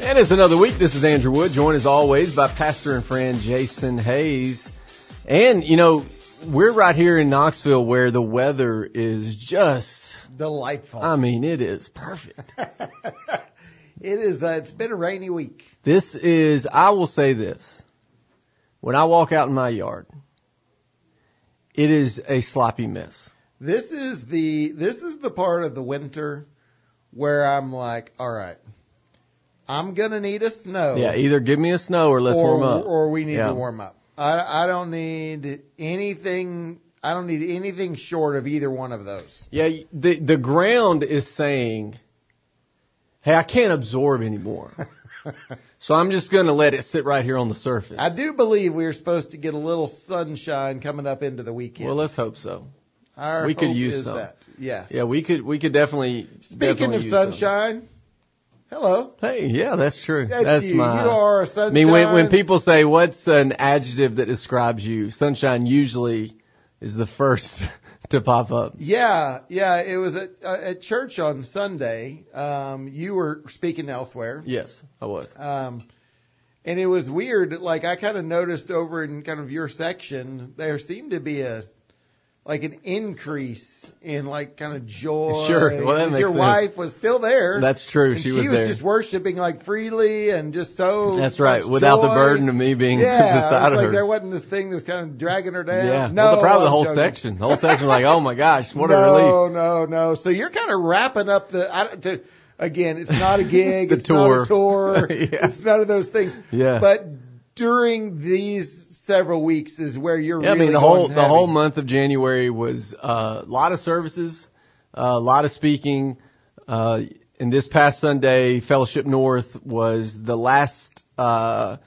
And it's another week. This is Andrew Wood, joined as always by pastor and friend Jason Hayes. And, you know, we're right here in Knoxville where the weather is just, Delightful. I mean, it is perfect. it is. Uh, it's been a rainy week. This is, I will say this. When I walk out in my yard, it is a sloppy mess. This is the this is the part of the winter where I'm like, all right, I'm gonna need a snow. Yeah, either give me a snow or let's or, warm up. Or we need Yeah. to warm up. I I don't need anything. I don't need anything short of either one of those. Yeah, the the ground is saying, "Hey, I can't absorb anymore." so I'm just going to let it sit right here on the surface. I do believe we are supposed to get a little sunshine coming up into the weekend. Well, let's hope so. Our we could use some. that. Yes. Yeah, we could we could definitely. Speaking definitely of use some. Sunshine, hello. Hey, yeah, that's true. That's, you. my. You are a I sunshine. mean, when when people say what's an adjective that describes you, sunshine usually is the first to pop up. Yeah, yeah. It was at uh, at church on Sunday. Um, you were speaking elsewhere. Yes, I was. Um, and it was weird. Like I kind of noticed over in kind of your section, there seemed to be a like an increase in like kind of joy. Sure. Well, that makes your sense. wife was still there. That's true. and She was was just worshiping like freely and just so. That's right. Without the burden of me being yeah, beside like her. there wasn't this thing that was kind of dragging her down. Yeah. No, well, the, probably the whole joking. section. The whole section was like, oh my gosh, what a relief. No, no, no. So you're kind of wrapping up the. I, to, again, it's not a gig. The it's not tour. a tour. Yeah. It's none of those things. Yeah. But during these several weeks is where you're. Yeah, I mean the whole the heavy. whole month of January was uh, a lot of services, uh, a lot of speaking. Uh, and this past Sunday, Fellowship North was the last, uh,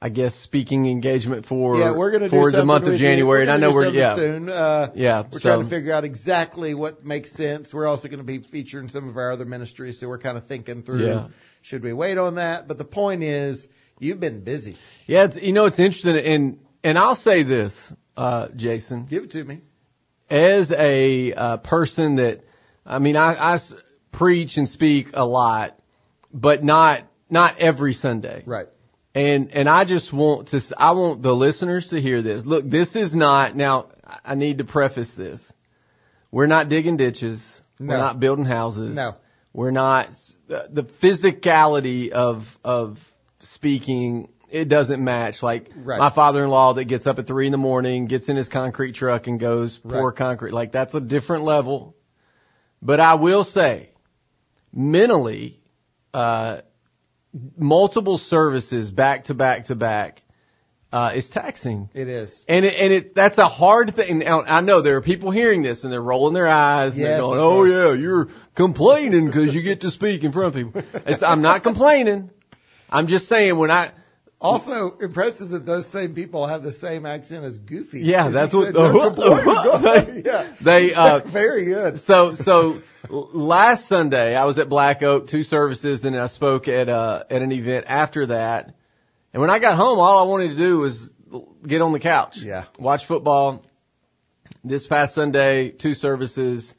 I guess, speaking engagement for Yeah, we're gonna for the month of. January. And I know we're yeah soon. Uh, yeah. We're so trying to figure out exactly what makes sense. We're also going to be featuring some of our other ministries, so we're kind of thinking through Yeah. should we wait on that. But the point is, you've been busy. yeah, it's, you know it's interesting, and and I'll say this, uh, Jason. Give it to me. as a uh, person that I mean I, I s- preach and speak a lot, but not not every Sunday. Right. And and I just want to I want the listeners to hear this. Look, this is not now I need to preface this. We're not digging ditches. No. We're not building houses. No. We're not the physicality of of speaking it doesn't match like Right. my father-in-law that gets up at three in the morning, gets in his concrete truck and goes pour Right. concrete. Like that's a different level. But I will say, mentally, uh, multiple services back to back to back, uh, is taxing. It is. And it, and it, that's a hard thing. Now, I know there are people hearing this and they're rolling their eyes and they're going, oh yeah, you're complaining because you get to speak in front of people. It's, I'm not complaining. I'm just saying when I, Also impressive that those same people have the same accent as Goofy. Yeah, that's what- said, "They're complaining." Go ahead. yeah. they, uh, Very good. so so last Sunday I was at Black Oak, two services, and I spoke at uh at an event after that. And when I got home, all I wanted to do was get on the couch, Yeah. watch football. This past Sunday, two services.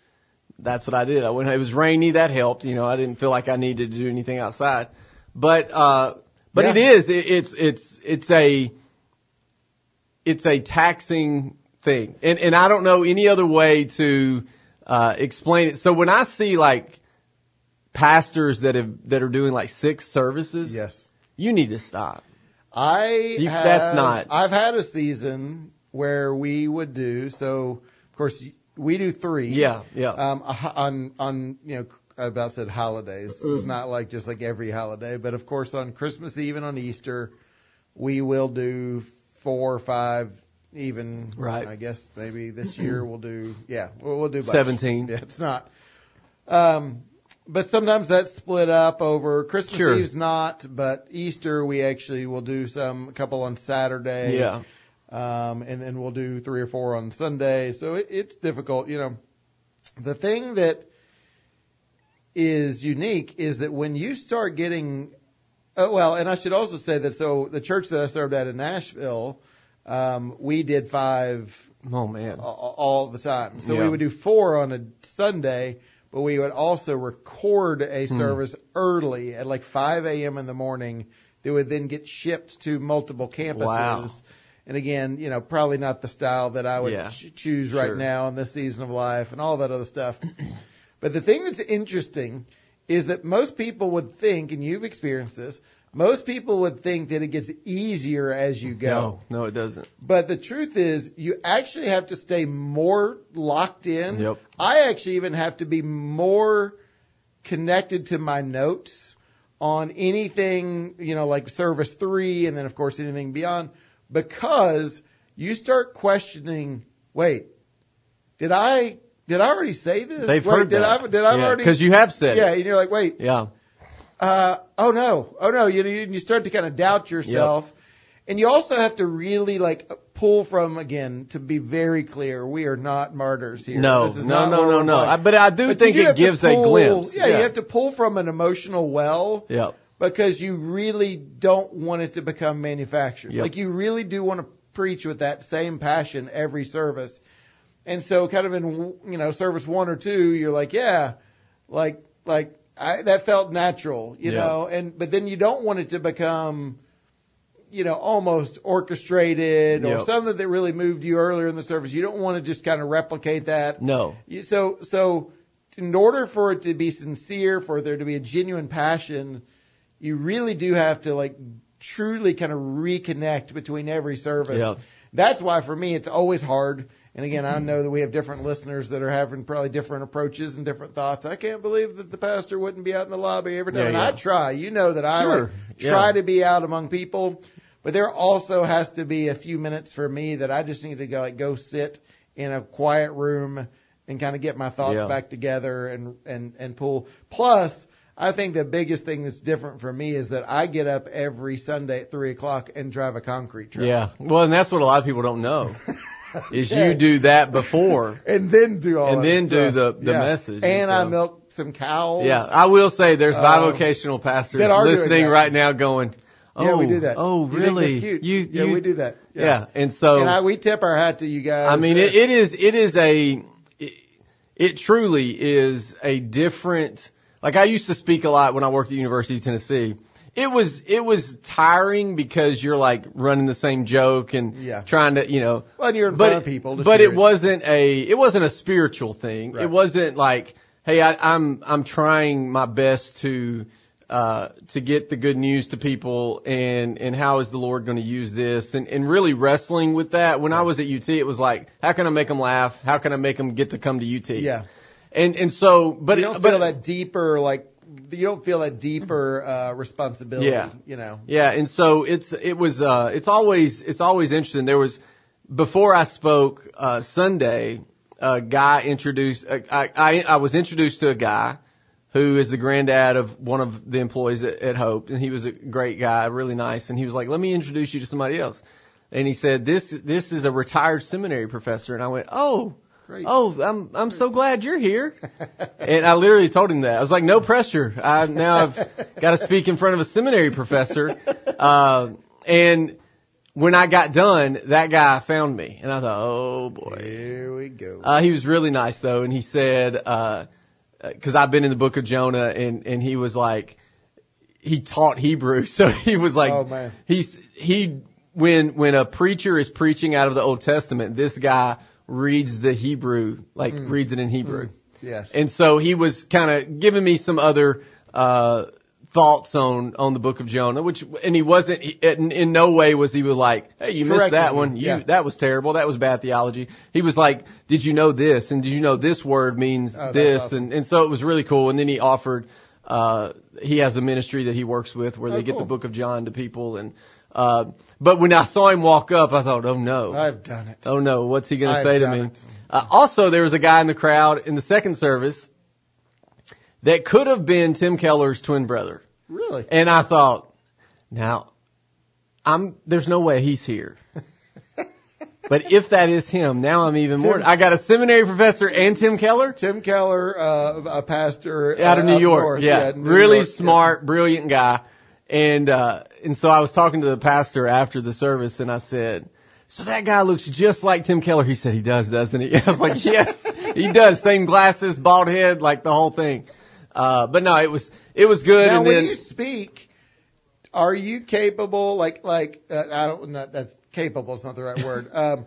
That's what I did. I went. It was rainy. That helped. You know, I didn't feel like I needed to do anything outside. But uh, but Yeah. it is. It, it's it's it's a it's a taxing thing, and and I don't know any other way to uh, explain it. So when I see like pastors that have that are doing like six services, Yes. you need to stop. I You- have, that's not- I've had a season where we would do so. Of course, we do three. Yeah, yeah. Um, on on you know I about said holidays. It's not like just like every holiday, but of course on Christmas Eve and on Easter, we will do four or five. Even Right. I guess maybe this year we'll do yeah we'll, we'll do a bunch. 17. Yeah, it's not. Um, but sometimes that's split up over Christmas Sure. Eve's not, but Easter we actually will do some a couple on Saturday. Yeah. Um, and then we'll do three or four on Sunday. So it, it's difficult, you know. The thing that is unique is that when you start getting, uh, well, and I should also say that so the church that I served at in Nashville, um, we did five Oh man. a- all the time. So Yeah. we would do four on a Sunday, but we would also record a Hmm. service early at like 5 a.m. in the morning that would then get shipped to multiple campuses. Wow. And again, you know, probably not the style that I would Yeah. ch- choose right Sure. now in this season of life and all that other stuff. But the thing that's interesting is that most people would think, and you've experienced this, most people would think that it gets easier as you go. No, no, it doesn't. But the truth is, you actually have to stay more locked in. Yep. I actually even have to be more connected to my notes on anything, you know, like service three and then of course anything beyond because you start questioning, wait, did I, did I already say this? They've wait, heard did that. I, did I Yeah, already? 'cause you have said Yeah. it. And you're like, wait, Yeah. uh, oh no, oh no, you know, you, start to kind of doubt yourself. And you also have to really like pull from, again, to be very clear, we are not martyrs here. No, This is no, not no, no, no. I- but I do But think you it gives a pull- glimpse. Yeah, Yeah. you have to pull from an emotional well Yep. because you really don't want it to become manufactured. Yep. Like you really do want to preach with that same passion every service. And so kind of in, you know, service one or two, you're like, yeah, like, like I, that felt natural, you Yeah. know, and, but then you don't want it to become, you know, almost orchestrated or something that really moved you earlier in the service. You don't want to just kind of replicate that. No. You, so, so in order for it to be sincere, for there to be a genuine passion, you really do have to like truly kind of reconnect between every service. Yeah. That's why for me it's always hard. And again, I know that we have different listeners that are having probably different approaches and different thoughts. I can't believe that the pastor wouldn't be out in the lobby every time. Yeah, and yeah. I try. You know that I Sure. like, Yeah. try to be out among people. But there also has to be a few minutes for me that I just need to go like go sit in a quiet room and kind of get my thoughts back together and and and pull. Plus, I think the biggest thing that's different for me is that I get up every Sunday at three o'clock and drive a concrete truck. Yeah. Well, and that's what a lot of people don't know is Yeah. you do that before. And then do all And then do stuff. the- the message, And and I milk some cows. Yeah. I will say there's bivocational pastors that are listening right now going, oh, yeah, we do that. Oh, really? cute? You, yeah, you, we do that. Yeah. And so, and I, we tip our hat to you guys. I mean, Uh, it, it is, it is a, it, it truly is a different, like I used to speak a lot when I worked at University of Tennessee. It was, it was tiring because you're like running the same joke and Yeah. trying to, you know, well, you're in but front of people. but it wasn't a it wasn't a spiritual thing. Right. It wasn't like, hey, I, I'm I'm trying my best to uh, to get the good news to people, and and how is the Lord going to use this, and and really wrestling with that. When I was at UT, it was like, how can I make them laugh? How can I make them get to come to UT? Yeah. And and so, but you don't but, feel that deeper like you don't feel that deeper uh responsibility. Yeah. You know. Yeah, and so it's it was uh it's always it's always interesting. There was before I spoke uh Sunday, a guy introduced uh, I I I was introduced to a guy who is the granddad of one of the employees at, at Hope, and he was a great guy, really nice, and he was like, "Let me introduce you to somebody else." And he said, "This this is a retired seminary professor," and I went, "Oh." Oh, I'm I'm so glad you're here. and I literally told him that. I was like, no pressure. I now I've got to speak in front of a seminary professor. Uh, and when I got done, that guy found me, and I thought, oh boy. Here we go. Uh, he was really nice though, and he said, uh, because I've been in the book of Jonah, and and he was like, he taught Hebrew, so he was like, Oh, man. he's he when when a preacher is preaching out of the Old Testament, this guy reads the Hebrew, like reads it in Hebrew. yes. And so he was kind of giving me some other uh, thoughts on on the book of Jonah, which and he wasn't he, in, in no way was he was like, hey, you missed that one. You yeah. that was terrible. That was bad theology. He was like, did you know this? And did you know this word means Oh, this? awesome. And and so it was really cool. And then he offered. Uh, he has a ministry that he works with where Oh, they get the book of John to people and. Uh, but when I saw him walk up, I thought, oh no. I've done it. Oh no, what's he going to say to me? Uh, also, there was a guy in the crowd in the second service that could have been Tim Keller's twin brother. Really? And I thought, now, I'm, there's no way he's here. but if that is him, now I'm even more, I got a seminary professor and Tim Keller Tim Keller, uh, a pastor out of uh, New York. north. yeah. New really York. smart, brilliant guy. And, uh, and so I was talking to the pastor after the service and I said, so that guy looks just like Tim Keller. He said he does, doesn't he? I was like, yes, he does. Same glasses, bald head, like the whole thing. Uh, but no, it was it was good. Now, and when then you speak, are you capable? Like, like uh, I don't. Not, that's capable. Is not the right word. Um,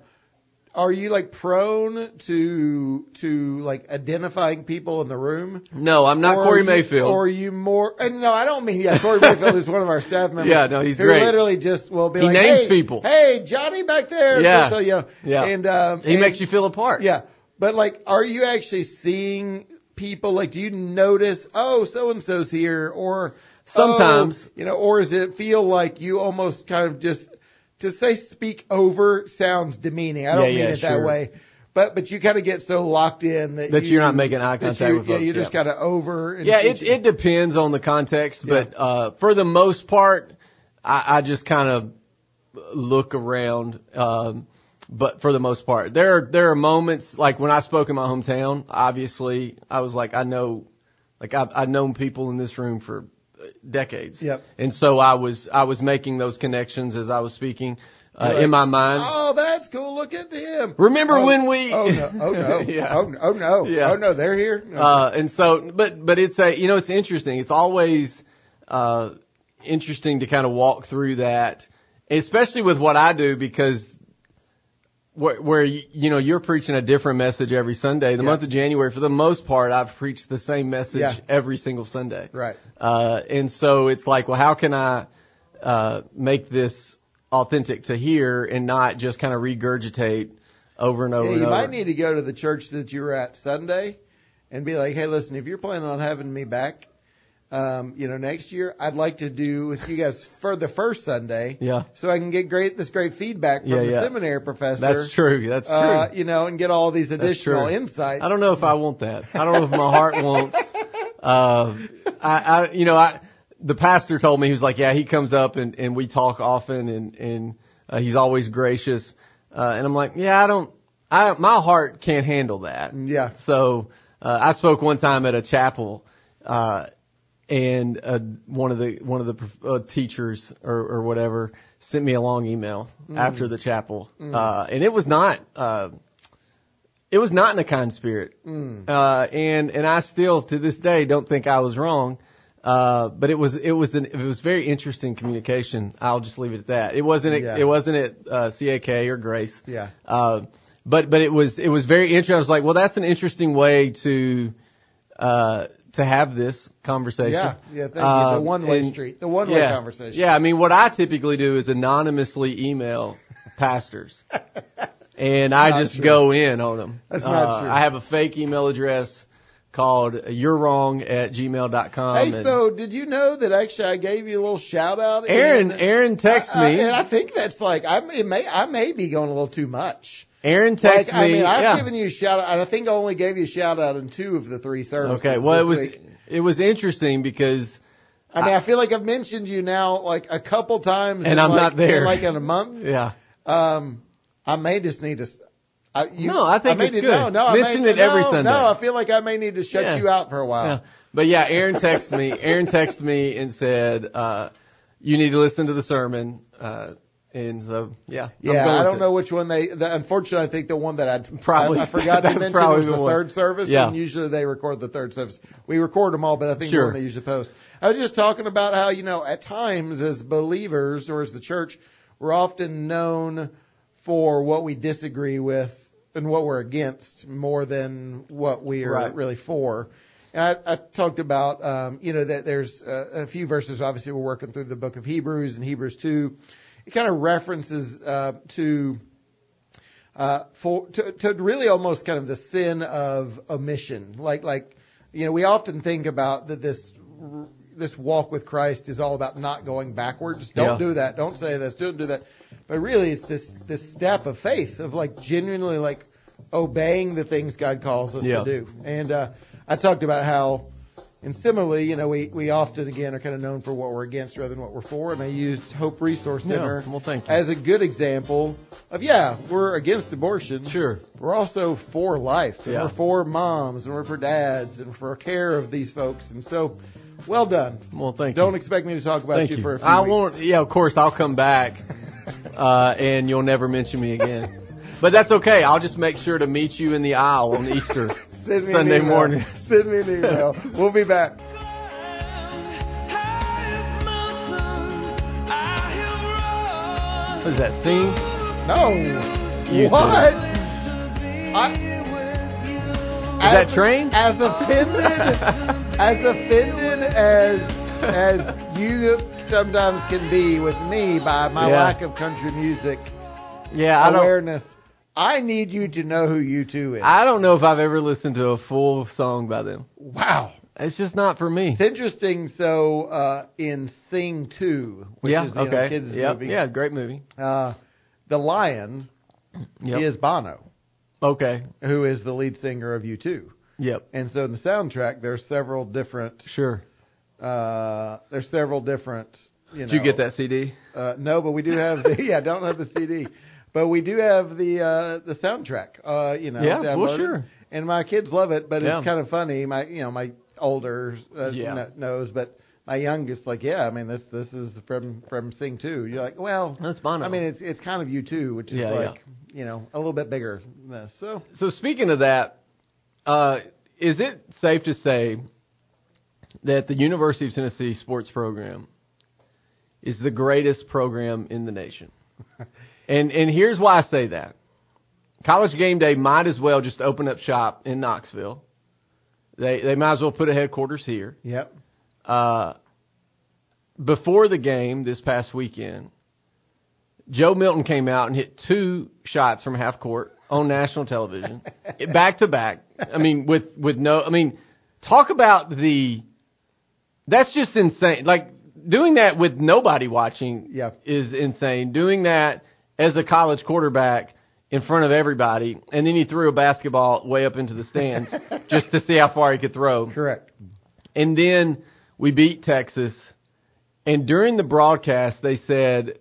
are you like prone to to like identifying people in the room? no, I'm not Or Corey you- Mayfield. Or are you more? And no, I don't mean yeah. Corey Mayfield is one of our staff members. Yeah, no, he's great. Literally just will be He like, names hey, people. Hey, Johnny back there. Yeah. So, you know, Yeah. And um, he and- makes you feel apart. Yeah, but like, are you actually seeing people? Like, do you notice? Oh, so and so's here, or Sometimes. oh, you know, or does it feel like you almost kind of just to say speak over sounds demeaning. I don't Yeah, mean yeah, it that way. But but you kind of get so locked in that That you, you're not making eye contact you- with Yeah, you're just kind of over. And Yeah, it it depends on the context, but uh, for the most part, I, I just kind of look around. Um, but for the most part, there are there are moments like when I spoke in my hometown. Obviously, I was like, I know, like I've I've known people in this room for decades. Yep. And so I was I was making those connections as I was speaking uh, like, in my mind. Oh, that's cool. Look at him. Remember Oh, when we- Oh no! Oh no! Yeah. Oh, no, oh no! Yeah. Oh no! They're here. No. Uh, and so, but, but it's a, you know, it's interesting. It's always, uh, interesting to kind of walk through that, especially with what I do because where, where, you know, you're preaching a different message every Sunday. The Yeah. month of January, for the most part, I've preached the same message Yeah. every single Sunday. right. Uh, and so it's like, well, how can I, uh, make this authentic to hear and not just kind of regurgitate over and over Yeah, and you over? might need to go to the church that you were at Sunday and be like, hey, listen, if you're planning on having me back, um, you know, next year, I'd like to do with you guys for the first Sunday, yeah, so I can get great this great feedback from Yeah, the yeah. seminary professor. that's true. That's true. Uh, you know, and get all these additional insights. I don't know if I want that. I don't know if my heart wants. Uh, I, I, you know, I, the pastor told me he was like, yeah, he comes up and and we talk often and and uh, he's always gracious. Uh, and I'm like, yeah, I don't, I my heart can't handle that. Yeah. So uh, I spoke one time at a chapel, uh, and uh, one of the one of the uh, teachers or, or whatever sent me a long email after the chapel, uh, and it was not. Uh, it was not in a kind spirit, uh, and and I still to this day don't think I was wrong, uh, but it was it was an it was very interesting communication. I'll just leave it at that. It wasn't Yeah. it wasn't at uh, CAK or Grace, Yeah. uh, but but it was it was very interesting. I was like, well, that's an interesting way to uh, to have this conversation. Yeah, yeah, thank you. The Um, one-way and- street, the one-way yeah, conversation. Yeah, I mean, what I typically do is anonymously email pastors, and I just true. go in on them. That's not Uh, true. I have a fake email address called you're wrong at gmail.com. Hey, so did you know that actually I gave you a little shout out? Aaron, Aaron texted I- me. I, and I think that's like I may I may be going a little too much. Aaron texted Like, I me. mean, I've yeah. given you a shout out, and I think I only gave you a shout out in two of the three services. Okay, well, it was week. it was interesting because I mean, I feel like I've mentioned you now like a couple times, And I'm like, not there. in like in a month. yeah, Um, I may just need to. I, you, No, I think may it's need- good. No, no, Mention I may, it every no, Sunday. No, I feel like I may need to shut Yeah. you out for a while. yeah. But yeah, Aaron texted me. Aaron texted me and said, uh, "You need to listen to the sermon." Uh, and so yeah, Yeah, I don't to. know which one they. The, unfortunately, I think the one that I Probably- I, I forgot to mention was the the, third service. Yeah. And usually they record the third service. We record them all, but I think Sure. the one they usually post. I was just talking about how you know at times as believers or as the church, we're often known for what we disagree with and what we're against more than what we are Right. really for. And I, I talked about, um, you know, that there's a, a few verses. Obviously, we're working through the book of Hebrews and Hebrews two. It kind of references uh, to uh, for to, to really almost kind of the sin of omission. Like like you know, we often think about that this this walk with Christ is all about not going backwards. Don't Yeah. do that. Don't say this. Don't do that. But really, it's this this step of faith of like genuinely like obeying the things God calls us Yeah. to do. And uh, I talked about how. And similarly, you know, we, we often again are kind of known for what we're against rather than what we're for. And I used Hope Resource Yeah, Center well, thank you. as a good example of yeah, we're against abortion. Sure. We're also for life, and Yeah. we're for moms, and we're for dads, and for care of these folks. And so, well done. Well, thank Don't you. expect me to talk about Thank you, you. for a few I weeks. won't. Yeah, of course I'll come back, uh, and you'll never mention me again. But that's okay. I'll just make sure to meet you in the aisle on Easter Send me an Sunday email. morning. Send me an email. we'll be back. What is that, Sting? No. You what? I, Is that Train? As offended, as offended as as you sometimes can be with me by my Yeah. lack of country music Yeah, I don't. I need you to know who U two is. I don't know if I've ever listened to a full song by them. wow. It's just not for me. It's interesting. So uh, in Sing Two, which yeah. is the okay. kids Yep, movie, Yeah. Great movie. uh, the lion Yep. is Bono, Okay. who is the lead singer of U two. Yep. And so in the soundtrack, there's several different. Sure. Uh, there's several different. You know, Did you get that CD? Uh, no, but we do have the. yeah, I don't have the CD, but we do have the uh, the soundtrack. Uh, you know, Yeah, well, sure. And my kids love it, but Yeah. it's kind of funny. My you know my older uh, Yeah. kn- knows, but my youngest like, yeah, I mean this this is from from Sing Two. You're like, well, That's Bono. I mean it's it's kind of you too, which is Yeah, like you know a little bit bigger than this. So So speaking of that, uh, is it safe to say that the University of Tennessee sports program is the greatest program in the nation? And and here's why I say that. College game day might as well just open up shop in Knoxville. They they might as well put a headquarters here. yep, Uh, before the game this past weekend, Joe Milton came out and hit two shots from half court on national television, back to back. I mean, with with no, I mean, talk about the. That's just insane. Like doing that with nobody watching Yeah. is insane. Doing that as a college quarterback in front of everybody, and then he threw a basketball way up into the stands just to see how far he could throw. correct. And then we beat Texas. And during the broadcast, they said,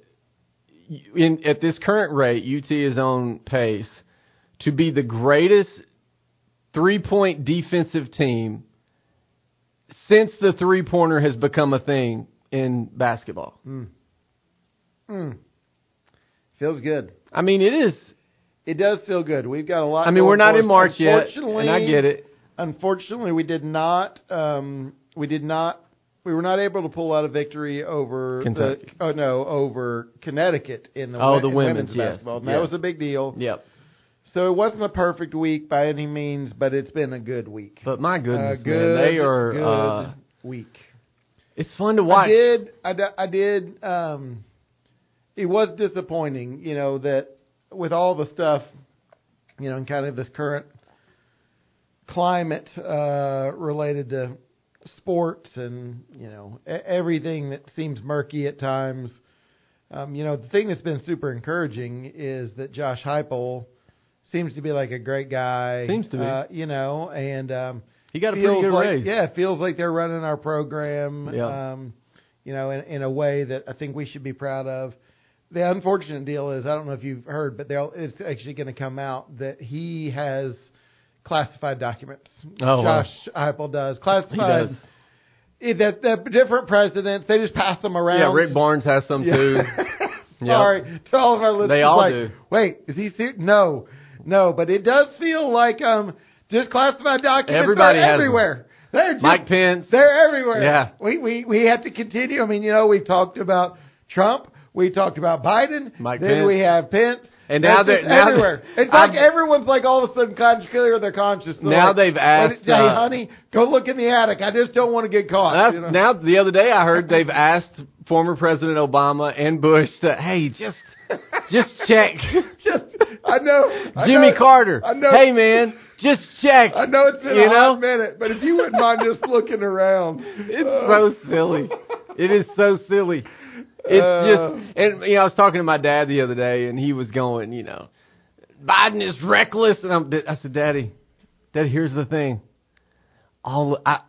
in, at this current rate, UT is on pace to be the greatest three point defensive team since the three pointer has become a thing in basketball. Hmm. Hmm. Feels good. I mean, it is. It does feel good. We've got a lot. I mean, we're not in. March yet, and I get it. Unfortunately, we did not. Um, we did not. We were not able to pull out a victory over Kentucky. The, oh no, over Connecticut in the Oh, the in women's, yes. basketball. And. That was a big deal. Yep. So it wasn't a perfect week by any means, but it's been a good week. But my goodness, uh, good, man, they are. good Uh, week. it's fun to watch. I did. I, I did. Um, it was disappointing, you know, that with all the stuff, you know, and kind of this current climate uh, related to sports and you know everything that seems murky at times. Um, you know, the thing that's been super encouraging is that Josh Heupel seems to be like a great guy. Seems to be. uh, you know, and um, He got a pretty good like, raise. Yeah, it feels like they're running our program. Yeah. Um, you know, in, in a way that I think we should be proud of. The unfortunate deal is, I don't know if you've heard, but it's actually going to come out that he has classified documents. Oh, wow. Josh Heupel does classified. does. Eh, That that different presidents they just pass them around. Yeah, Rick Barnes has some Yeah. too. Sorry to all of our listeners. They all like, do. Wait, is he serious? No, no, but it does feel like um just classified documents Everybody are has them. everywhere. They're just, Mike Pence. They're everywhere. Yeah. We we we have to continue. I mean, you know, we've talked about Trump. We talked about Biden. Mike then Pence. we have Pence. And now they're- now everywhere. they- It's like I'm- everyone's like all of a sudden conscious, clear their conscience. They're Now like, they've asked, Hey, uh, honey, go look in the attic. I just don't want to get caught. You know? Now, the other day I heard they've asked former President Obama and Bush to, hey, just, just check. just I know I Jimmy know- Carter. I know. Hey, man, just check. I know it's been You a know? minute, but if you wouldn't mind just looking around, It's uh, so silly. It is so silly. It's Uh. just, and you know, I was talking to my dad the other day, and he was going, you know, Biden is reckless, and I'm, I said, Daddy, Daddy, here's the thing. All I,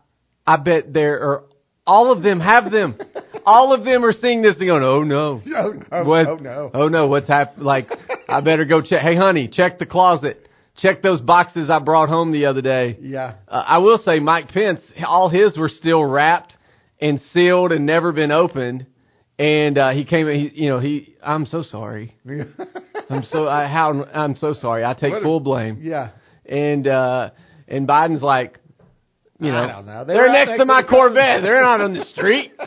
I bet there are all of them have them. all of them are seeing this and going, oh no, Oh no! what? Oh no! Oh no, what's happened? Like, I better go check. Hey, honey, check the closet. Check those boxes I brought home the other day. Yeah. Uh, I will say, Mike Pence, all his were still wrapped and sealed and never been opened. And uh, he came, he, you know, he. I'm so sorry. I'm so I, how I'm so sorry. I take a- full blame. Yeah. And uh and Biden's like, you know, know. They They're next next to my Corvette. They're not on the street.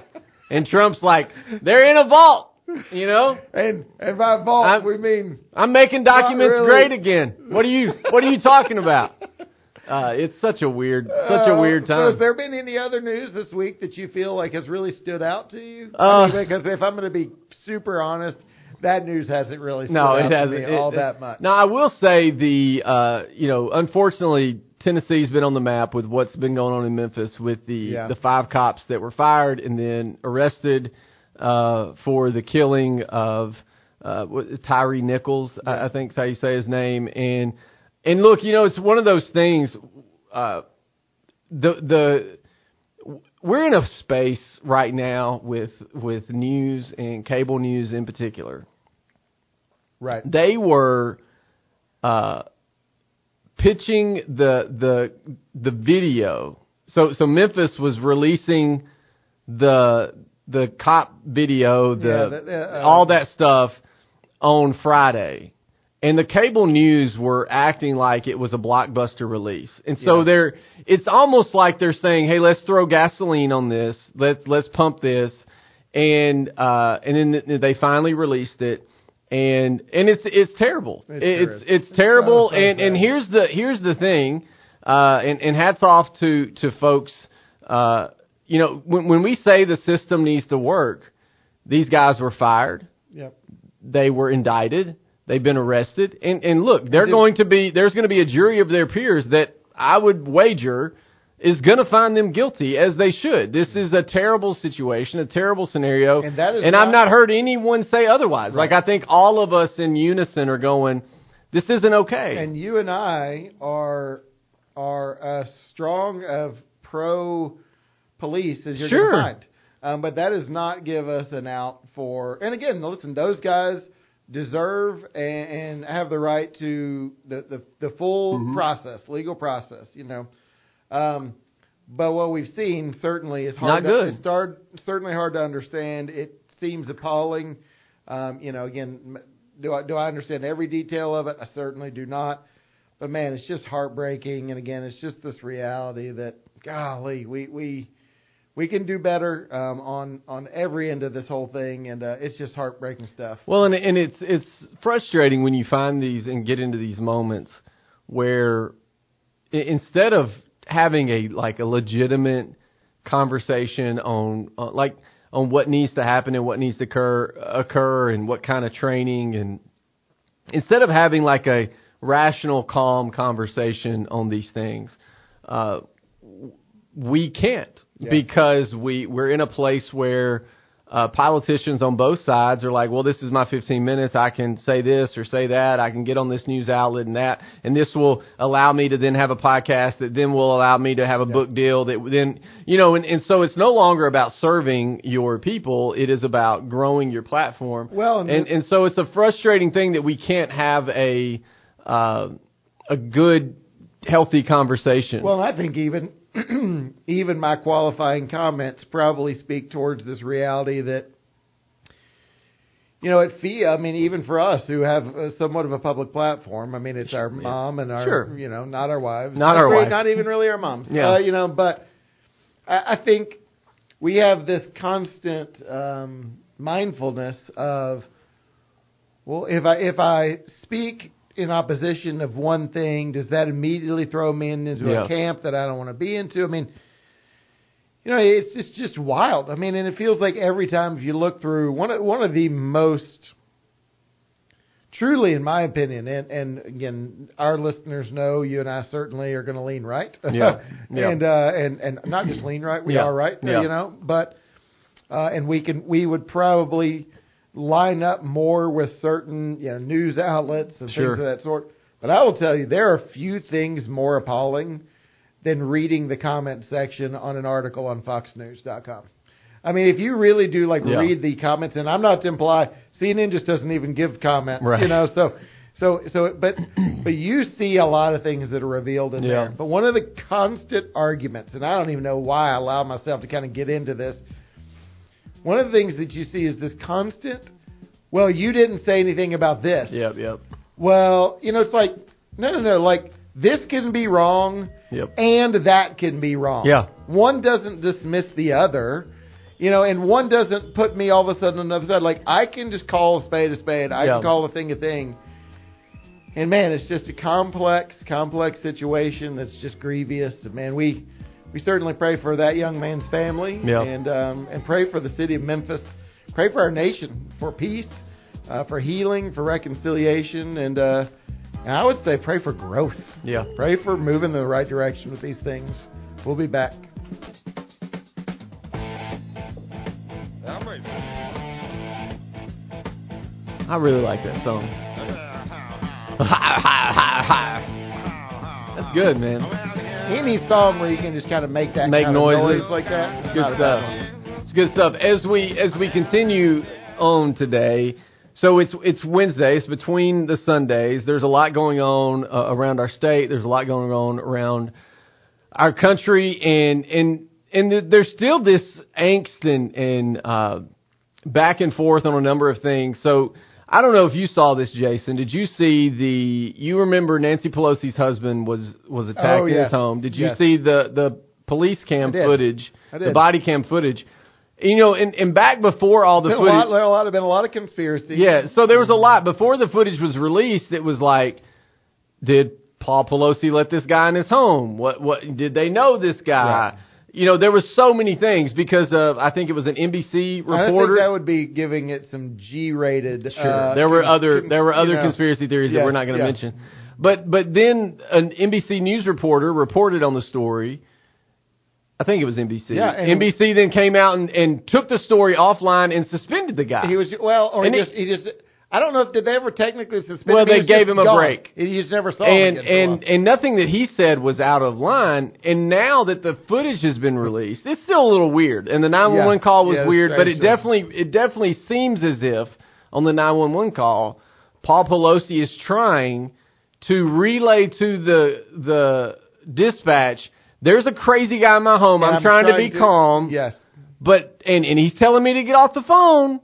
And Trump's like, they're in a vault. You know, And and by vault I'm- we mean I'm making documents really. great again. What are you What are you talking about? Uh, it's such a weird, such a Uh, weird So time. has there been any other news this week that you feel like has really stood out to you? Uh, I mean, because if I'm going to be super honest, that news hasn't really stood no, out it to hasn't me it- all it- that much. Now I will say the, uh, you know, unfortunately Tennessee's been on the map with what's been going on in Memphis with the Yeah. the five cops that were fired and then arrested uh, for the killing of uh, Tyre Nichols, I, I think is how you say his name. And and look, you know, it's one of those things. Uh, the the we're in a space right now with with news and cable news in particular Right. they were uh, pitching the the the video. So so Memphis was releasing the the cop video, the, Yeah, the, uh, all that stuff on Friday. And the cable news were acting like it was a blockbuster release. And so Yeah. they're it's almost like they're saying, "Hey, let's throw gasoline on this. Let's let's pump this." And uh and then they finally released it. And and it's it's terrible. It it's it's terrible. It's so and and here's the here's the thing. Uh and and hats off to to folks uh you know, when when we say the system needs to work, these guys were fired Yep. they were indicted, they've been arrested, and and look, they're going to be there's going to be a jury of their peers that I would wager is going to find them guilty as they should. This is a terrible situation, a terrible scenario, And that is and I've not- heard anyone say otherwise. Like I think all of us in unison are going, this isn't okay. And you and I are are as strong of pro police as you're Sure. going to find. Um, but that does not give us an out for. And again, listen, those guys deserve and, and have the right to the the, the full Mm-hmm. process, legal process. You know. Um, but what we've seen certainly is Not hard. good. To, it's hard, certainly hard to understand. It seems appalling. Um, you know, again, do I do I understand every detail of it? I certainly do not. But man, it's just heartbreaking. And again, it's just this reality that golly, we we we can do better um, on on every end of this whole thing, and uh, it's just heartbreaking stuff. Well, and and it's it's frustrating when you find these and get into these moments where instead of having a like a legitimate conversation on uh, like on what needs to happen and what needs to occur occur and what kind of training and instead of having like a rational calm conversation on these things uh we can't Yeah. because we we're in a place where uh, politicians on both sides are like, well, this is my 15 minutes. I can say this or say that. I can get on this news outlet and that, and this will allow me to then have a podcast that then will allow me to have a book deal that then, you know, and, and so it's no longer about serving your people. It is about growing your platform. Well, and and, and so it's a frustrating thing that we can't have a, uh, a good, healthy conversation. Well, I think even even my qualifying comments probably speak towards this reality that you know at FIA. I mean, even for us who have uh, somewhat of a public platform, I mean, it's our mom and our Sure. you know not our wives, Not our really- wives. not even really our moms. Yeah. uh, you know, but I, I think we have this constant um, mindfulness of well, if I if I speak in opposition of one thing, does that immediately throw me into Yeah. a camp that I don't want to be into? I mean, you know, it's just just wild. I mean, and it feels like every time if you look through one of one of the most truly, in my opinion, and and again, our listeners know you and I certainly are going to lean right. Yeah. Yeah. and uh, and and not just lean right, we Yeah. are right. Yeah. You know, but uh, and we can we would probably line up more with certain you know news outlets and Sure. things of that sort. But I will tell you, there are few things more appalling than reading the comment section on an article on FoxNews.com. I mean, if you really do like Yeah. read the comments, and I'm not to imply CNN just doesn't even give comments, Right. you know. So, so, so, but, but you see a lot of things that are revealed in Yeah. there. But one of the constant arguments, and I don't even know why I allow myself to kind of get into this. One of the things that you see is this constant well, you didn't say anything about this. Yep, yep, Well, you know, it's like, no, no, no. Like, this can be wrong yep. and that can be wrong. Yeah. One doesn't dismiss the other, you know, and one doesn't put me all of a sudden on the other side. Like, I can just call a spade a spade. I Yeah. can call a thing a thing. And man, it's just a complex, complex situation that's just grievous. And man, we we certainly pray for that young man's family, Yeah. and um, and pray for the city of Memphis. Pray for our nation for peace, uh, for healing, for reconciliation, and uh, and I would say pray for growth. Yeah. Pray for moving in the right direction with these things. We'll be back. I really like that song. That's good, man. Any song where you can just kind of make that Make kind noises. noise like that. It's it's good stuff. It's good stuff. As we as we continue on today, so it's it's Wednesday. It's between the Sundays. There's a lot going on uh, around our state. There's a lot going on around our country, and and and there's still this angst and and uh, back and forth on a number of things. So. I don't know if you saw this, Jason. Did you see the? You remember Nancy Pelosi's husband was was oh, attacked Oh, in his home. Did you Yes. see the the police cam I did. footage, the body cam footage? You know, and, and back before all the Been a footage, lot, a lot, have been a lot of conspiracy. yeah. So there was a lot before the footage was released. It was like, did Paul Pelosi let this guy in his home? What what did they know this guy? Right. You know, there was so many things because of I think it was an NBC I reporter. think that would be giving it some G-rated. Sure. uh, there were other there were you other know. conspiracy theories that we're not going to yeah. mention. But but then an NBC news reporter reported on the story. I think it was NBC. Yeah, NBC then came out and, and took the story offline and suspended the guy. He was well, or he he- just he just. I don't know if did they ever technically suspend. Well, him? He they gave him a gone. break. You just never saw and him again for a and and nothing that he said was out of line. And now that the footage has been released, it's still a little weird. And the nine one one call was Yeah, weird, but it strange definitely it definitely seems as if on the nine one one call, Paul Pelosi is trying to relay to the the dispatch. There's a crazy guy in my home. And I'm, trying, to be calm. Yes. But and and he's telling me to get off the phone.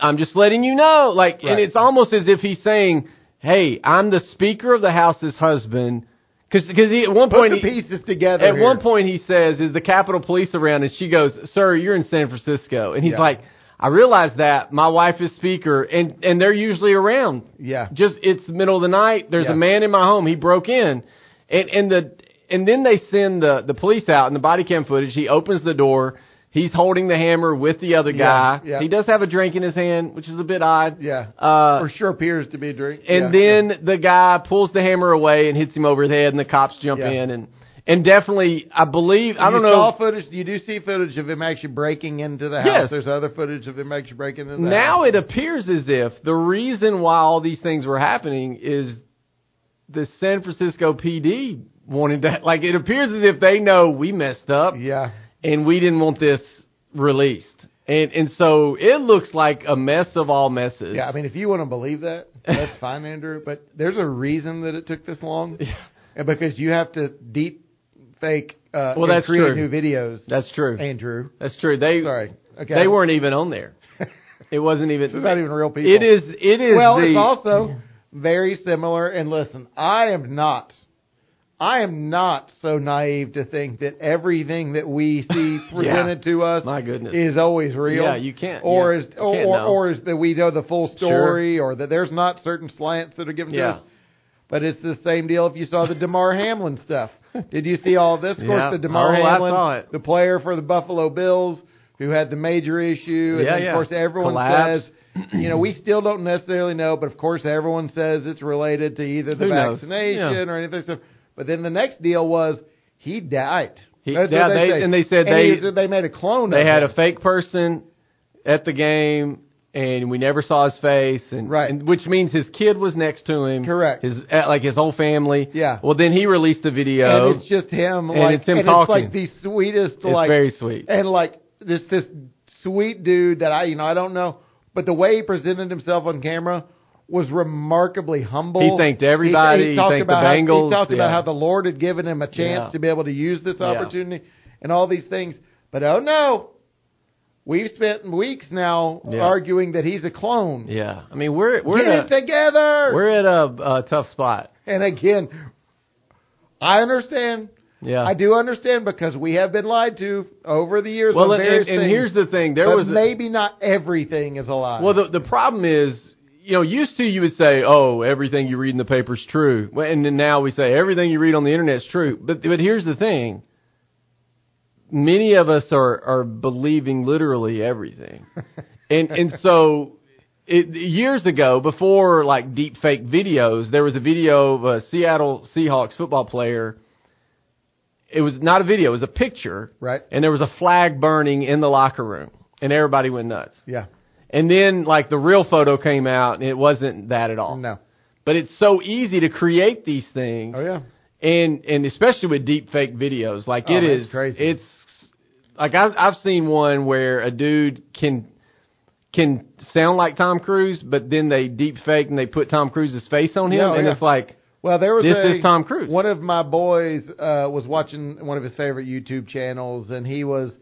I'm just letting you know. Like, and it's almost as if he's saying, "Hey, I'm the Speaker of the House's husband." Because because he at one Put point the he, pieces together. at here. one point he says, "Is the Capitol Police around?" And she goes, "Sir, you're in San Francisco." And he's Yeah. like, "I realize that my wife is Speaker, and and they're usually around. Yeah. Just it's the middle of the night. There's Yeah. a man in my home. He broke in, and and the and then they send the the police out and the body cam footage. He opens the door. He's holding the hammer with the other guy. Yeah, yeah. He does have a drink in his hand, which is a bit odd. Yeah. Uh, For sure appears to be a drink. and Yeah. then the guy pulls the hammer away and hits him over the head, and the cops jump in and and definitely, I believe I don't you know. Saw footage. You do see footage of him actually breaking into the house. Yes. There's other footage of him actually breaking into the now house. it appears as if the reason why all these things were happening is the San Francisco PD wanted that. Like it appears as if they know we messed up Yeah. And we didn't want this released, and and so it looks like a mess of all messes. Yeah, I mean, if you want to believe that, that's fine, Andrew. But there's a reason that it took this long, and because you have to deep fake uh, Well, that's create true. new videos. that's true. Andrew, That's true. They sorry, okay, they weren't even on there. It wasn't even. It's not even real people. It is. It is. Well, the, it's also very similar. And listen, I am not. I am not so naive to think that everything that we see presented to us My goodness. is always real. Yeah, you can't- Or yeah, is or, can't or, or is that we know the full story, or that there's not certain slants that are given to Yeah. us. But it's the same deal if you saw the Damar Hamlin stuff. Did you see all of this? Of course, Yeah. the Damar Oh, Hamlin, the player for the Buffalo Bills, who had the major issue, and Yeah, then, yeah. of course everyone Collapse. says, you know, we still don't necessarily know, but of course everyone says it's related to either the vaccination Yeah. or anything. So, but then the next deal was he died. He- yeah, what they- and they said And they- he they made a clone. They had him. a fake person at the game, and we never saw his face, and, Right. and which means his kid was next to him. Correct. His like his whole family. Yeah. Well, then he released the video. and it's just him. And like, it's him and talking. It's like the sweetest. It's like very sweet. and like this this sweet dude that I you know I don't know, but the way he presented himself on camera was remarkably humble. He thanked everybody. He, He talked about the how, Bengals. He talked about how the Lord had given him a chance Yeah. to be able to use this Yeah. opportunity and all these things. But oh no, we've spent weeks now Yeah. arguing that he's a clone. Yeah. I mean, we're we're Get it a, together. we're at a, a tough spot. and again, I understand. Yeah. I do understand because we have been lied to over the years. Well, and, various and here's the thing. There was maybe not everything is a lie. Well, the the problem is, you know, used to you would say, "Oh, everything you read in the paper is true," and then now we say everything you read on the internet is true. But but here's the thing: many of us are are believing literally everything, and and so. It, years ago, before like deep fake videos, there was a video of a Seattle Seahawks football player. It was not a video; it was a picture, right? and there was a flag burning in the locker room, and everybody went nuts. Yeah. And then like the real photo came out and it wasn't that at all. No. But it's so easy to create these things. Oh yeah. And and especially with deep fake videos. Like Oh, it is it's crazy. it's like I've I've seen one where a dude can can sound like Tom Cruise, but then they deep fake and they put Tom Cruise's face on him Yeah, and yeah. it's like Well, there was This a, is Tom Cruise. One of my boys uh, was watching one of his favorite YouTube channels, and he was,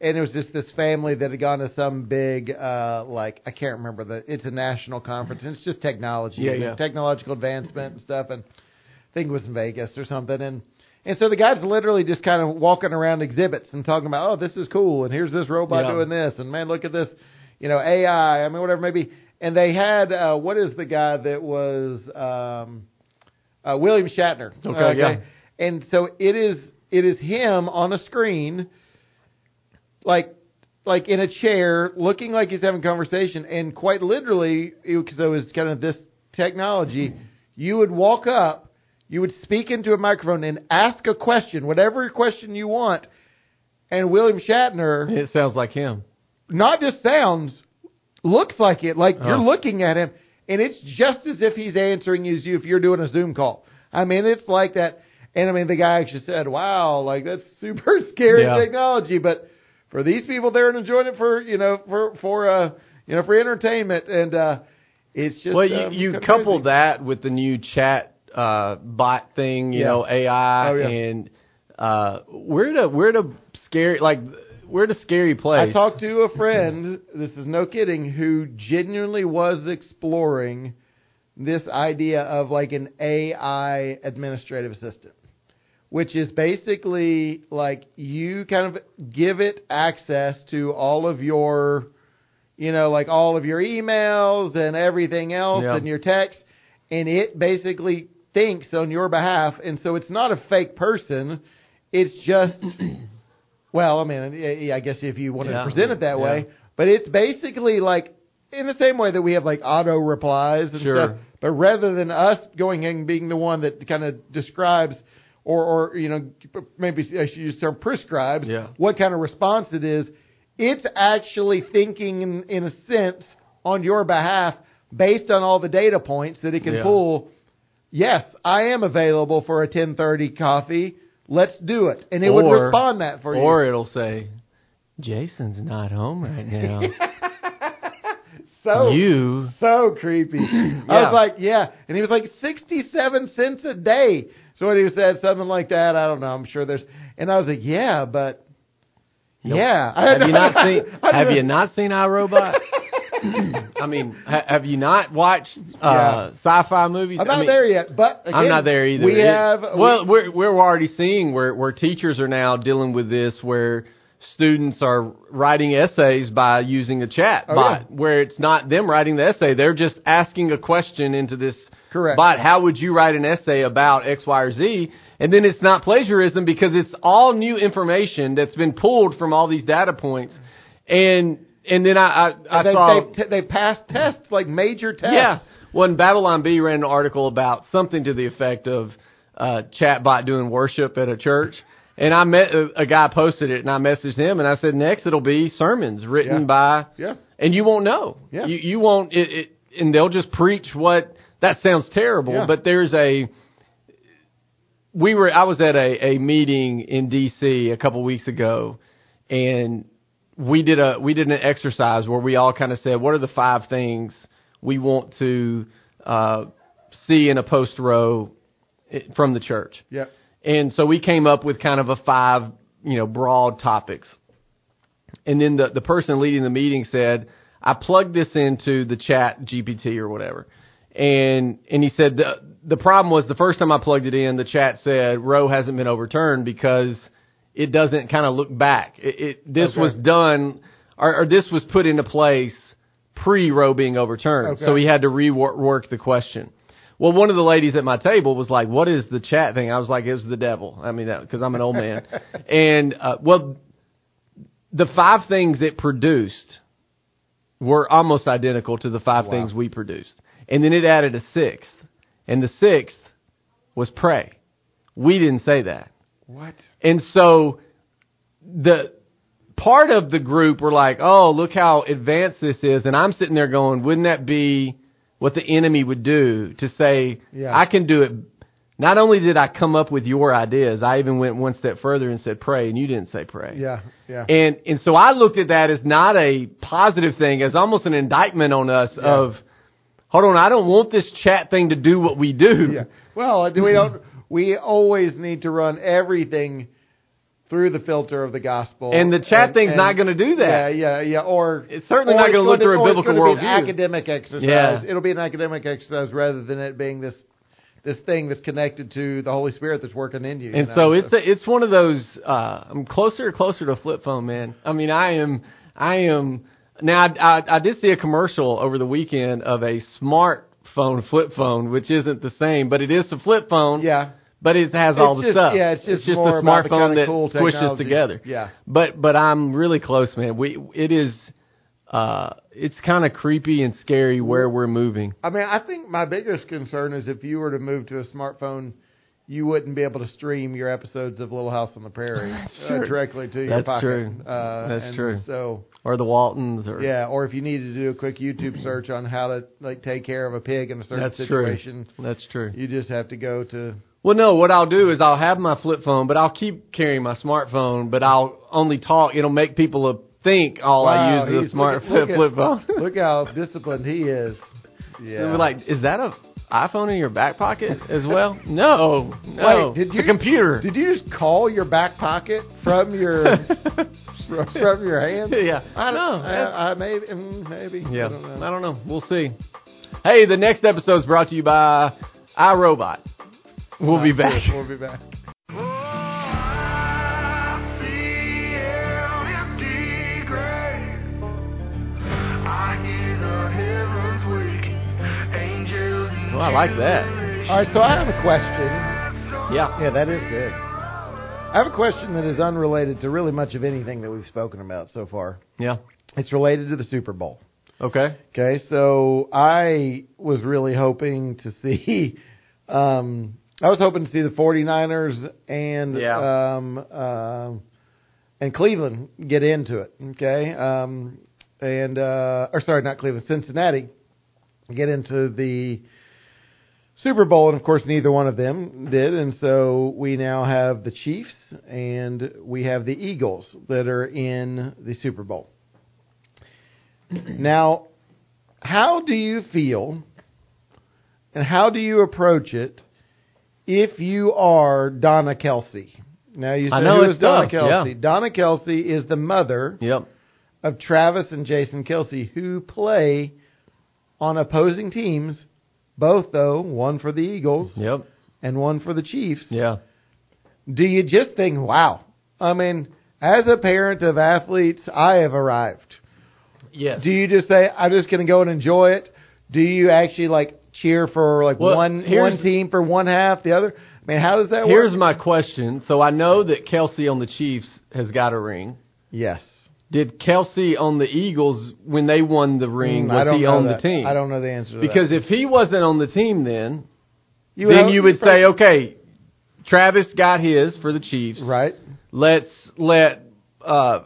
and it was just this family that had gone to some big, uh, like I can't remember the. It's a national conference, and it's just technology, Yeah, yeah. technological advancement and stuff, and I think it was in Vegas or something, and. And so the guy's literally just kind of walking around exhibits and talking about, oh, this is cool, and here's this robot Yeah. doing this, and man, look at this, you know, AI. I mean, whatever it may be. And they had, uh, what is the guy that was, um, uh, William Shatner. Okay, yeah. And so it is it is him on a screen, like like in a chair, looking like he's having a conversation, and quite literally, because it was kind of this technology, you would walk up, you would speak into a microphone and ask a question, whatever question you want, and William Shatner it sounds like him. not just sounds, looks like it. Like you're Oh. looking at him, and it's just as if he's answering as you if you're doing a Zoom call. I mean, it's like that. And I mean, the guy actually said, "Wow, like that's super scary Yeah. technology." But for these people, they're enjoying it for you know for for uh you know for entertainment, and uh it's just well, you, um, you couple that with the new chat uh, bot thing, you Yeah. know, AI, Oh, yeah. and uh, we're at a we're at a scary like we're at a scary place. I talked to a friend, this is no kidding, who genuinely was exploring this idea of like an AI administrative assistant, which is basically like you kind of give it access to all of your, you know, like all of your emails and everything else Yeah. and your text, and it basically thinks on your behalf. And so it's not a fake person, it's just. Well, I mean, I guess if you want Yeah. to present it that Yeah. way, but it's basically like in the same way that we have like auto replies and Sure. stuff. But rather than us going and being the one that kind of describes or, or you know, maybe I should use the term prescribes Yeah. what kind of response it is, it's actually thinking in, in a sense on your behalf based on all the data points that it can Yeah. pull. Yes, I am available for a 10:30 coffee. Let's do it, and it would respond that for you. Or it'll say, Jason's not home right now. so you so creepy. I was like, yeah, and he was like sixty-seven cents a day. So when he said something like that, I don't know. I'm sure there's, and I was like, yeah, but Nope. yeah. have you not seen have you not seen iRobot? I mean, ha- have you not watched uh, sci-fi movies? I'm I not mean, there yet, but again, I'm not there either. We It- have well, we- we're we're already seeing where where teachers are now dealing with this, where students are writing essays by using a chat Oh, bot, yeah. where it's not them writing the essay; they're just asking a question into this Correct. bot. How would you write an essay about X, Y, or Z? And then it's not plagiarism because it's all new information that's been pulled from all these data points, and and then I I, I they, saw they, they passed tests like major tests. yeah. When Babylon Bee ran an article about something to the effect of uh, chatbot doing worship at a church, and I met a, a guy posted it, and I messaged him, and I said next it'll be sermons written Yeah. by, Yeah. and you won't know, Yeah. you you won't it, it, and they'll just preach what that sounds terrible, Yeah. but there's a we were I was at a, a meeting in DC a couple weeks ago and we did a we did an exercise where we all kind of said what are the five things we want to uh, see in a post row from the church. Yeah. And so we came up with kind of a five, you know, broad topics. and then the the person leading the meeting said, "I plugged this into the Chat GPT or whatever." And and he said the the problem was the first time I plugged it in, the chat said Roe hasn't been overturned because it doesn't kind of look back. It, it this Okay. was done or, or this was put into place pre Roe being overturned. Okay. So he had to rework the question. Well, one of the ladies at my table was like, "What is the chat thing?" I was like, "It was the devil." I mean, because I'm an old man. and uh, well, the five things it produced were almost identical to the five Wow. things we produced, and then it added a sixth, and the sixth was pray. We didn't say that. What? And so the part of the group were like, "Oh, look how advanced this is," and I'm sitting there going, "Wouldn't that be what the enemy would do to say, Yeah. I can do it?" Not only did I come up with your ideas, I even went one step further and said pray, and you didn't say pray. Yeah, yeah. And and so I looked at that as not a positive thing, as almost an indictment on us Yeah. of, hold on, I don't want this chat thing to do what we do. Yeah. Well, we don't. We always need to run everything through the filter of the gospel. And the chat thing's not gonna do that. Yeah, yeah, yeah. Or It's certainly or not gonna look gonna- through a biblical gonna be an worldview. academic exercise. Yeah. It'll be an academic exercise rather than it being this this thing that's connected to the Holy Spirit that's working in you. you And know? so it's a, it's one of those. Uh, I'm closer and closer to flip phone, man. I mean, I am I am now. I, I, I did see a commercial over the weekend of a smartphone flip phone, which isn't the same, but it is a flip phone. yeah. But it has all the just- stuff. yeah, it's just a more about the smartphone that cool squishes together. Yeah. But but I'm really close, man. We it is. Uh, it's kind of creepy and scary where we're moving. I mean, I think my biggest concern is if you were to move to a smartphone, you wouldn't be able to stream your episodes of Little House on the Prairie uh, directly to your That's pocket. true. Uh, That's true. So Or the Waltons, or yeah, or if you needed to do a quick YouTube search on how to like take care of a pig in a certain that's situation, true. That's true. you just have to go to. Well, no, what I'll do is I'll have my flip phone, but I'll keep carrying my smartphone, but I'll only talk. It'll make people think all I use is a he's- smart look at- flip, phone. Look how disciplined he is. Yeah. Like, is that a iPhone in your back pocket as well? No, no. Wait, did you a computer? Did you just call your back pocket from your from your hand? yeah. I don't no, that's- I, I maybe mm, maybe. yeah. I don't know. I don't know. We'll see. Hey, the next episode is brought to you by iRobot. We'll be back. We'll be back. Well, I like that. All right, so I have a question. Yeah. Yeah, that is good. I have a question that is unrelated to really much of anything that we've spoken about so far. Yeah. It's related to the Super Bowl. Okay. Okay, so I was really hoping to see um I was hoping to see the 49ers and Yeah. um um and Cleveland get into it, okay? Um and uh or sorry, not Cleveland, Cincinnati get into the Super Bowl, and of course, neither one of them did, and so we now have the Chiefs and we have the Eagles that are in the Super Bowl. Now, how do you feel, and how do you approach it if you are Donna Kelce? Now you say I know who it's is Donna tough, Kelce? yeah. Donna Kelce is the mother Yep. of Travis and Jason Kelce, who play on opposing teams, both though one for the Eagles Yep. and one for the Chiefs. Yeah. Do you just think, wow? I mean, as a parent of athletes, I have arrived. Yes. Do you just say, I'm just going to go and enjoy it? Do you actually like cheer for like Well, one one team for one half, the other? I mean, how does that work? Here's my question. So I know that Kelce on the Chiefs has got a ring. yes. Did Kelce on the Eagles when they won the ring? Mm, Was he on that. the team? I don't know the answer to Because that. if he wasn't on the team, then you then you would say, okay, Travis got his for the Chiefs. right, Let's let uh,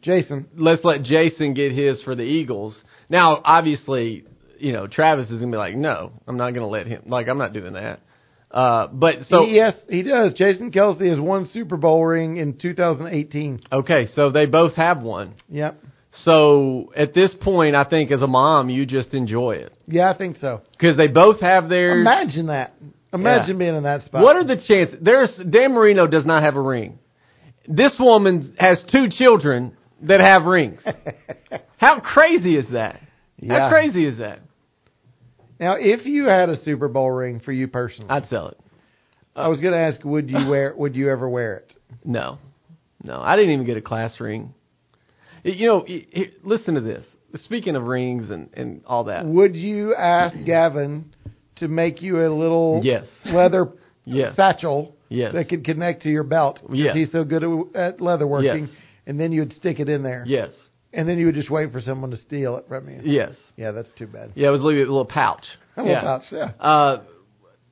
Jason. let's let Jason get his for the Eagles. Now, obviously, you know Travis is gonna be like, no, I'm not gonna let him. Like, I'm not doing that. Uh, but so He- yes, he does. Jason Kelce has one Super Bowl ring in 2018. okay, so they both have one. Yep. So at this point, I think as a mom, you just enjoy it Yeah, I think so. because they both have their. Imagine that. Imagine being in that spot. What are the chances? There's Dan Marino does not have a ring. This woman has two children that have rings. How crazy is that? Yeah. How crazy is that? Now, if you had a Super Bowl ring for you personally, I'd sell it. I was going to ask, would you wear? Would you ever wear it? No, no, I didn't even get a class ring. You know, listen to this. Speaking of rings and and all that, Would you ask Gavin to make you a little Yes. leather Yes. satchel Yes. that could connect to your belt? because Yes. He's so good at, at leather working. Yes. And then you would stick it in there. yes, And then you would just wait for someone to steal it from you. yes, Yeah, that's too bad. yeah. It was a little, a little pouch. A little yeah. pouch, yeah. Uh,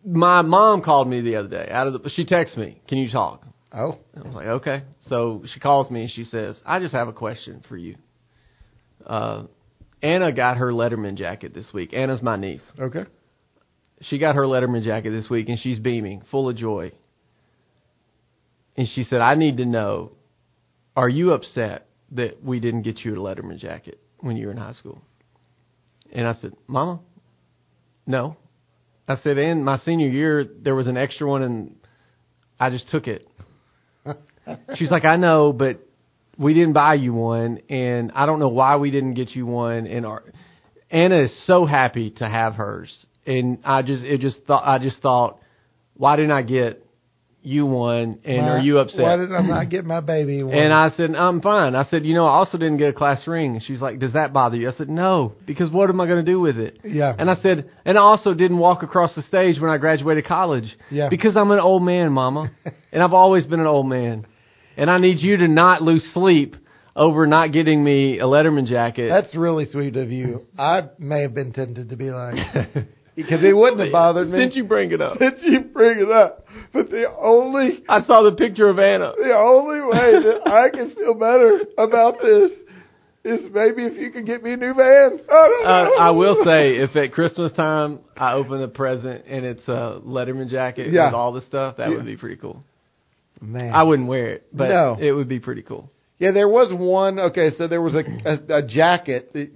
my mom called me the other day. Out of the, she texted me, "Can you talk?" Oh, I was like, "Okay." So she calls me and she says, "I just have a question for you." Uh, Anna got her Letterman jacket this week. Anna's my niece. okay. She got her Letterman jacket this week and she's beaming, full of joy. And she said, I need to know, are you upset that we didn't get you a Letterman jacket when you were in high school? And I said, Mama, no. I said, in my senior year, there was an extra one and I just took it. She's like, I know, but we didn't buy you one and I don't know why we didn't get you one. And our, Anna is so happy to have hers. And I just, it just thought, I just thought, why didn't I get you won, And are you upset? Why did I not get my baby one? And I said, I'm fine. I said, you know, I also didn't get a class ring. And she's like, does that bother you? I said, no, because what am I going to do with it? Yeah. And I said, and I also didn't walk across the stage when I graduated college. Yeah. Because I'm an old man, mama. and I've always been an old man. And I need you to not lose sleep over not getting me a Letterman jacket. That's really sweet of you. I may have been tempted to be like, because it wouldn't have bothered me. Since you bring it up. Since you bring it up. But the only I saw the picture of Anna. the only way that I can feel better about this is maybe if you could get me a new van. I Uh. I will say, if at Christmas time I open the present and it's a Letterman jacket Yeah. with all the stuff, that Yeah. would be pretty cool. Man. I wouldn't wear it, but No. it would be pretty cool. Yeah, there was one. Okay, so there was a a, a jacket that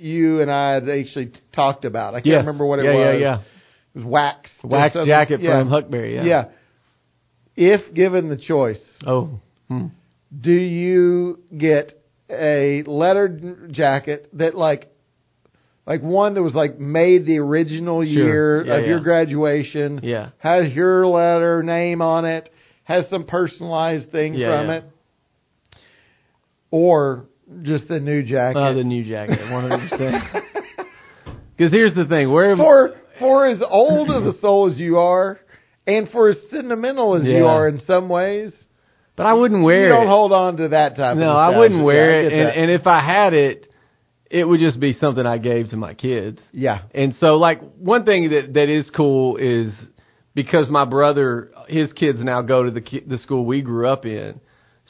you and I had actually talked about. I can't Yes. remember what it yeah, was. Yeah, yeah, It was wax. Wax jacket yeah. from Huckberry. Yeah. Yeah. If given the choice, Oh. Hmm. do you get a lettered jacket that like like one that was like made the original year Yeah, of your graduation Yeah. has your letter name on it has some personalized thing from it or just the new jacket Uh, the new jacket, one hundred percent. Because here's the thing, where for for as old of a soul as you are and for as sentimental as you are in some ways but I wouldn't wear you it. don't hold on to that type of no, I wouldn't wear Yeah, it, and and if I had it, it would just be something I gave to my kids. yeah And so, like, one thing that that is cool is because my brother, his kids now go to the the school we grew up in.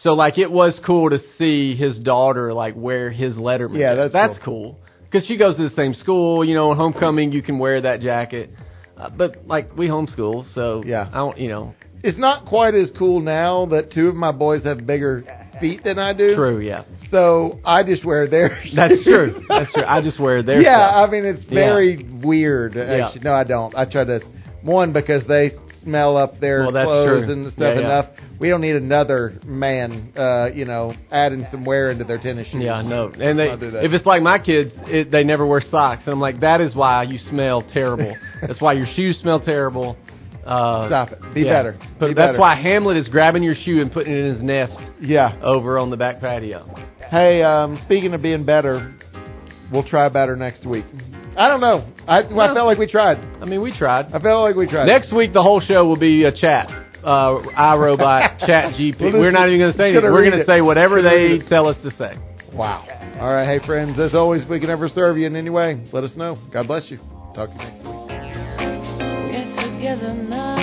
So, like, it was cool to see his daughter like wear his Letterman. Yeah, jacket. that's that's cool. Because she goes to the same school. You know, homecoming you can wear that jacket. Uh, but like we homeschool, so Yeah. I don't, you know, it's not quite as cool now that two of my boys have bigger feet than I do. true, yeah, So I just wear theirs. that's true, that's true. I just wear theirs. yeah, stuff. I mean it's very weird. Yeah. No, I don't. I try to one because they smell up their Well, clothes true. and stuff Yeah, yeah. enough. We don't need another man, uh, you know, adding some wear into their tennis shoes. Yeah, I know. And they, if it's like my kids, it, they never wear socks, and I'm like, that is why you smell terrible. that's why your shoes smell terrible. Uh, Stop it. Be yeah. better. But Be that's better. why Hamlet is grabbing your shoe and putting it in his nest Yeah. over on the back patio. Hey, um, speaking of being better, we'll try better next week. I don't know. I, I felt like we tried. I mean, we tried. I felt like we tried. Next week, the whole show will be a chat. Uh, iRobot, Chat GP. We'll just- We're not even going to say anything. We're going to say whatever they tell us to say. Wow. All right. Hey, friends, as always, if we can ever serve you in any way, let us know. God bless you. Talk to you next week. Get together now.